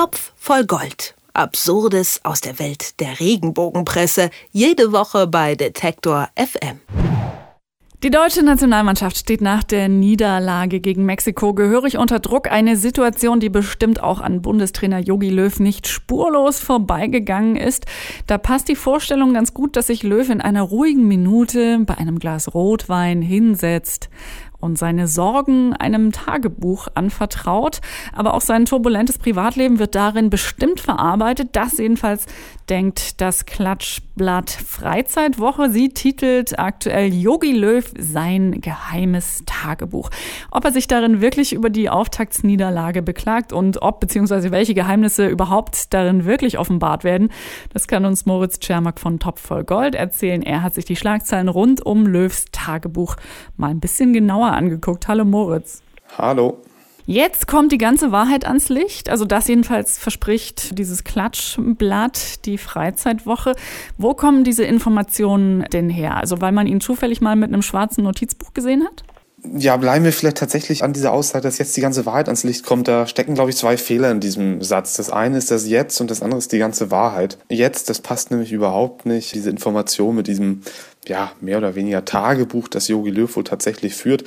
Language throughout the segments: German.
Topf voll Gold. Absurdes aus der Welt der Regenbogenpresse. Jede Woche bei Detektor FM. Die deutsche Nationalmannschaft steht nach der Niederlage gegen Mexiko gehörig unter Druck. Eine Situation, die bestimmt auch an Bundestrainer Jogi Löw nicht spurlos vorbeigegangen ist. Da passt die Vorstellung ganz gut, dass sich Löw in einer ruhigen Minute bei einem Glas Rotwein hinsetzt und seine Sorgen einem Tagebuch anvertraut. Aber auch sein turbulentes Privatleben wird darin bestimmt verarbeitet. Das jedenfalls denkt das Klatschblatt Freizeitwoche. Sie titelt aktuell Yogi Löw sein geheimes Tagebuch. Ob er sich darin wirklich über die Auftaktsniederlage beklagt und ob bzw. welche Geheimnisse überhaupt darin wirklich offenbart werden, das kann uns Moritz Czermak von Top voll Gold erzählen. Er hat sich die Schlagzeilen rund um Löws Tagebuch mal ein bisschen genauer angeguckt. Hallo Moritz. Hallo. Jetzt kommt die ganze Wahrheit ans Licht. Also das jedenfalls verspricht dieses Klatschblatt, die Freizeitwoche. Wo kommen diese Informationen denn her? Also weil man ihn zufällig mal mit einem schwarzen Notizbuch gesehen hat? Ja, bleiben wir vielleicht tatsächlich an dieser Aussage, dass jetzt die ganze Wahrheit ans Licht kommt. Da stecken, glaube ich, zwei Fehler in diesem Satz. Das eine ist das Jetzt und das andere ist die ganze Wahrheit. Jetzt, das passt nämlich überhaupt nicht. Diese Information mit diesem ja, mehr oder weniger Tagebuch, das Yogi Löw wohl tatsächlich führt.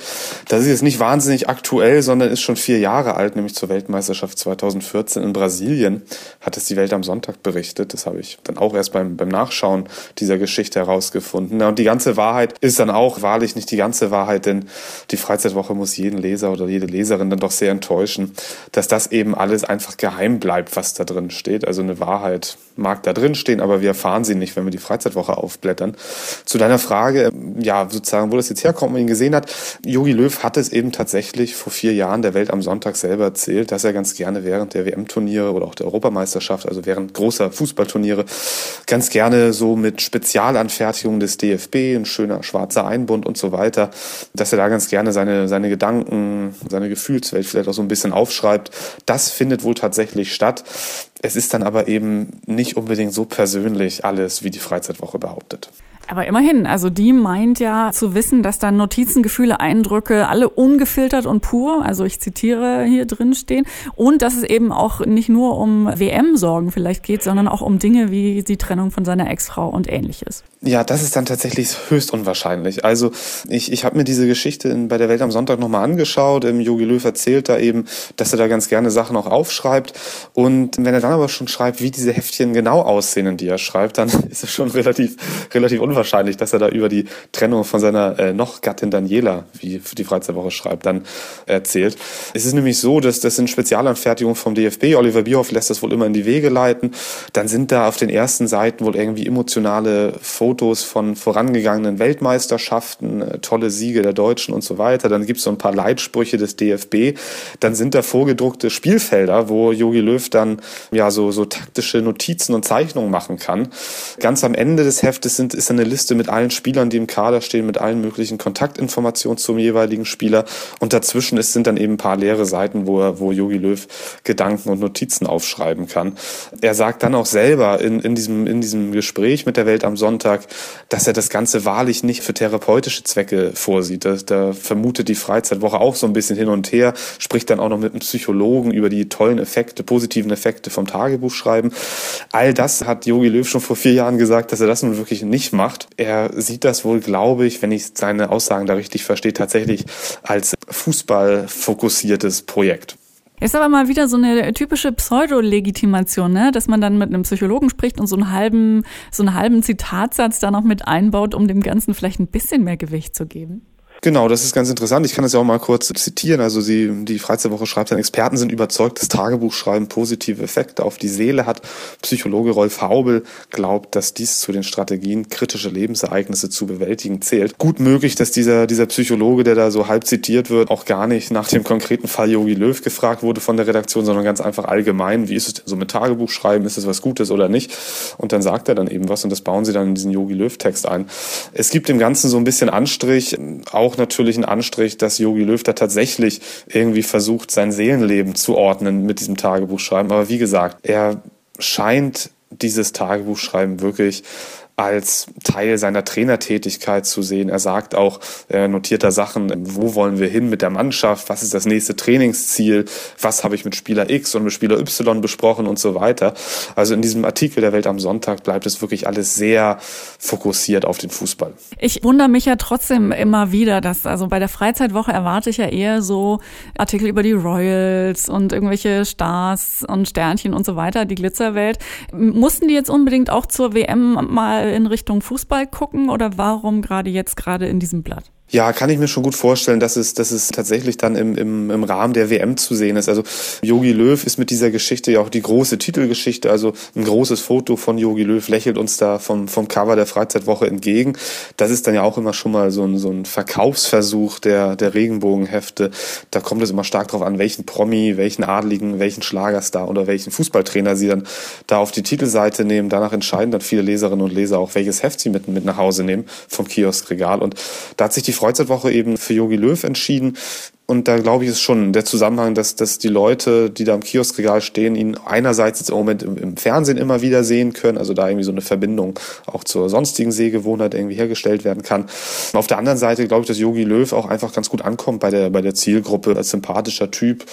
Das ist jetzt nicht wahnsinnig aktuell, sondern ist schon vier Jahre alt, nämlich zur Weltmeisterschaft 2014 in Brasilien, hat es die Welt am Sonntag berichtet. Das habe ich dann auch erst beim, beim Nachschauen dieser Geschichte herausgefunden. und die ganze Wahrheit ist dann auch wahrlich nicht die ganze Wahrheit, denn die Freizeitwoche muss jeden Leser oder jede Leserin dann doch sehr enttäuschen, dass das eben alles einfach geheim bleibt, was da drin steht. Also eine Wahrheit mag da drin stehen, aber wir erfahren sie nicht, wenn wir die Freizeitwoche aufblättern. Zu deiner Frage, ja, sozusagen, wo das jetzt herkommt, man ihn gesehen hat. Jogi Löw hat es eben tatsächlich vor vier Jahren der Welt am Sonntag selber erzählt, dass er ganz gerne während der WM-Turniere oder auch der Europameisterschaft, also während großer Fußballturniere, ganz gerne so mit Spezialanfertigungen des DFB, ein schöner schwarzer Einbund und so weiter, dass er da ganz gerne seine, seine Gedanken, seine Gefühlswelt vielleicht auch so ein bisschen aufschreibt. Das findet wohl tatsächlich statt. Es ist dann aber eben nicht unbedingt so persönlich alles, wie die Freizeitwoche behauptet. Aber immerhin, also die meint ja zu wissen, dass dann Notizen, Gefühle, Eindrücke alle ungefiltert und pur, also ich zitiere hier drin stehen, und dass es eben auch nicht nur um WM-Sorgen vielleicht geht, sondern auch um Dinge wie die Trennung von seiner Ex-Frau und ähnliches. Ja, das ist dann tatsächlich höchst unwahrscheinlich. Also ich, ich habe mir diese Geschichte in, bei der Welt am Sonntag nochmal angeschaut. Jogi Löw erzählt da eben, dass er da ganz gerne Sachen auch aufschreibt. Und wenn er dann aber schon schreibt, wie diese Heftchen genau aussehen, die er schreibt, dann ist es schon relativ, relativ unwahrscheinlich unwahrscheinlich, dass er da über die Trennung von seiner äh, noch Gattin Daniela, wie für die Freizeitwoche schreibt, dann erzählt. Es ist nämlich so, dass das sind Spezialanfertigungen vom DFB. Oliver Bierhoff lässt das wohl immer in die Wege leiten. Dann sind da auf den ersten Seiten wohl irgendwie emotionale Fotos von vorangegangenen Weltmeisterschaften, äh, tolle Siege der Deutschen und so weiter. Dann gibt es so ein paar Leitsprüche des DFB. Dann sind da vorgedruckte Spielfelder, wo Jogi Löw dann ja so, so taktische Notizen und Zeichnungen machen kann. Ganz am Ende des Heftes sind, ist eine eine Liste mit allen Spielern, die im Kader stehen, mit allen möglichen Kontaktinformationen zum jeweiligen Spieler. Und dazwischen ist, sind dann eben ein paar leere Seiten, wo er, wo Jogi Löw Gedanken und Notizen aufschreiben kann. Er sagt dann auch selber in, in, diesem, in diesem Gespräch mit der Welt am Sonntag, dass er das Ganze wahrlich nicht für therapeutische Zwecke vorsieht. Da, da vermutet die Freizeitwoche auch so ein bisschen hin und her, spricht dann auch noch mit einem Psychologen über die tollen Effekte, positiven Effekte vom Tagebuchschreiben. All das hat Jogi Löw schon vor vier Jahren gesagt, dass er das nun wirklich nicht macht macht. Er sieht das wohl, glaube ich, wenn ich seine Aussagen da richtig verstehe, tatsächlich als fußballfokussiertes Projekt. Ist aber mal wieder so eine typische Pseudo-Legitimation, ne? dass man dann mit einem Psychologen spricht und so einen halben, so einen halben Zitatsatz da noch mit einbaut, um dem Ganzen vielleicht ein bisschen mehr Gewicht zu geben. Genau, das ist ganz interessant. Ich kann das ja auch mal kurz zitieren. Also sie, die Freizeitwoche schreibt dann, Experten sind überzeugt, dass Tagebuchschreiben positive Effekte auf die Seele hat. Psychologe Rolf Haubel glaubt, dass dies zu den Strategien, kritische Lebensereignisse zu bewältigen zählt. Gut möglich, dass dieser, dieser Psychologe, der da so halb zitiert wird, auch gar nicht nach dem konkreten Fall Yogi Löw gefragt wurde von der Redaktion, sondern ganz einfach allgemein, wie ist es denn so mit Tagebuchschreiben, ist es was Gutes oder nicht? Und dann sagt er dann eben was und das bauen sie dann in diesen Yogi Löw Text ein. Es gibt dem Ganzen so ein bisschen Anstrich, auch auch natürlich ein Anstrich, dass Yogi Löw da tatsächlich irgendwie versucht, sein Seelenleben zu ordnen mit diesem Tagebuchschreiben. Aber wie gesagt, er scheint dieses Tagebuchschreiben wirklich als Teil seiner Trainertätigkeit zu sehen. Er sagt auch, er notiert da Sachen, wo wollen wir hin mit der Mannschaft, was ist das nächste Trainingsziel, was habe ich mit Spieler X und mit Spieler Y besprochen und so weiter. Also in diesem Artikel der Welt am Sonntag bleibt es wirklich alles sehr fokussiert auf den Fußball. Ich wundere mich ja trotzdem immer wieder, dass also bei der Freizeitwoche erwarte ich ja eher so Artikel über die Royals und irgendwelche Stars und Sternchen und so weiter, die Glitzerwelt. Mussten die jetzt unbedingt auch zur WM mal in Richtung Fußball gucken oder warum gerade jetzt gerade in diesem Blatt? Ja, kann ich mir schon gut vorstellen, dass es, dass es tatsächlich dann im, im, im Rahmen der WM zu sehen ist. Also Yogi Löw ist mit dieser Geschichte ja auch die große Titelgeschichte. Also ein großes Foto von Yogi Löw lächelt uns da vom, vom Cover der Freizeitwoche entgegen. Das ist dann ja auch immer schon mal so ein, so ein Verkaufsversuch der, der Regenbogenhefte. Da kommt es immer stark drauf an, welchen Promi, welchen Adligen, welchen Schlagerstar oder welchen Fußballtrainer sie dann da auf die Titelseite nehmen. Danach entscheiden dann viele Leserinnen und Leser auch, welches Heft sie mit, mit nach Hause nehmen vom Kioskregal. Und da hat sich die Freizeitwoche eben für Yogi Löw entschieden. Und da glaube ich, ist schon der Zusammenhang, dass, dass die Leute, die da im Kioskregal stehen, ihn einerseits jetzt im Moment im, im, Fernsehen immer wieder sehen können, also da irgendwie so eine Verbindung auch zur sonstigen Sehgewohnheit irgendwie hergestellt werden kann. Und auf der anderen Seite glaube ich, dass Yogi Löw auch einfach ganz gut ankommt bei der, bei der Zielgruppe als sympathischer Typ.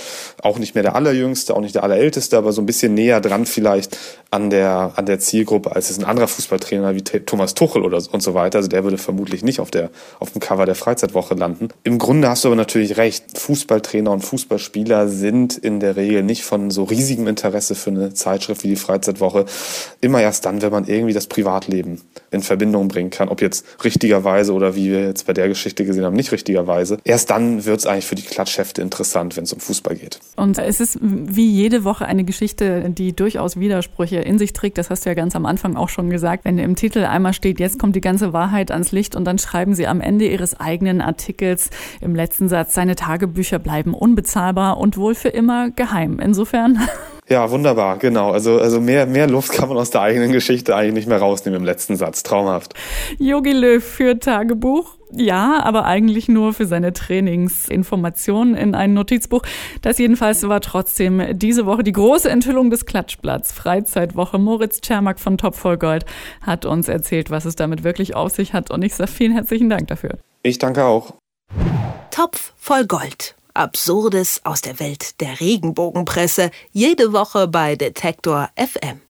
Auch nicht mehr der allerjüngste, auch nicht der allerälteste, aber so ein bisschen näher dran vielleicht an der, an der Zielgruppe, als es ein anderer Fußballtrainer wie Thomas Tuchel oder und so weiter. Also der würde vermutlich nicht auf der, auf dem Cover der Freizeitwoche landen. Im Grunde hast du aber natürlich recht Fußballtrainer und Fußballspieler sind in der Regel nicht von so riesigem Interesse für eine Zeitschrift wie die Freizeitwoche. Immer erst dann, wenn man irgendwie das Privatleben in Verbindung bringen kann, ob jetzt richtigerweise oder wie wir jetzt bei der Geschichte gesehen haben, nicht richtigerweise. Erst dann wird es eigentlich für die Klatschhefte interessant, wenn es um Fußball geht. Und es ist wie jede Woche eine Geschichte, die durchaus Widersprüche in sich trägt. Das hast du ja ganz am Anfang auch schon gesagt. Wenn im Titel einmal steht, jetzt kommt die ganze Wahrheit ans Licht und dann schreiben sie am Ende ihres eigenen Artikels im letzten Satz, seine Tage Tagebücher bleiben unbezahlbar und wohl für immer geheim. Insofern. Ja, wunderbar, genau. Also, also mehr, mehr Luft kann man aus der eigenen Geschichte eigentlich nicht mehr rausnehmen im letzten Satz. Traumhaft. Yogi Löw führt Tagebuch. Ja, aber eigentlich nur für seine Trainingsinformationen in ein Notizbuch. Das jedenfalls war trotzdem diese Woche die große Enthüllung des Klatschblatts. Freizeitwoche. Moritz Czermak von Top voll Gold hat uns erzählt, was es damit wirklich auf sich hat. Und ich sage vielen herzlichen Dank dafür. Ich danke auch. Topf voll Gold. Absurdes aus der Welt der Regenbogenpresse. Jede Woche bei Detektor FM.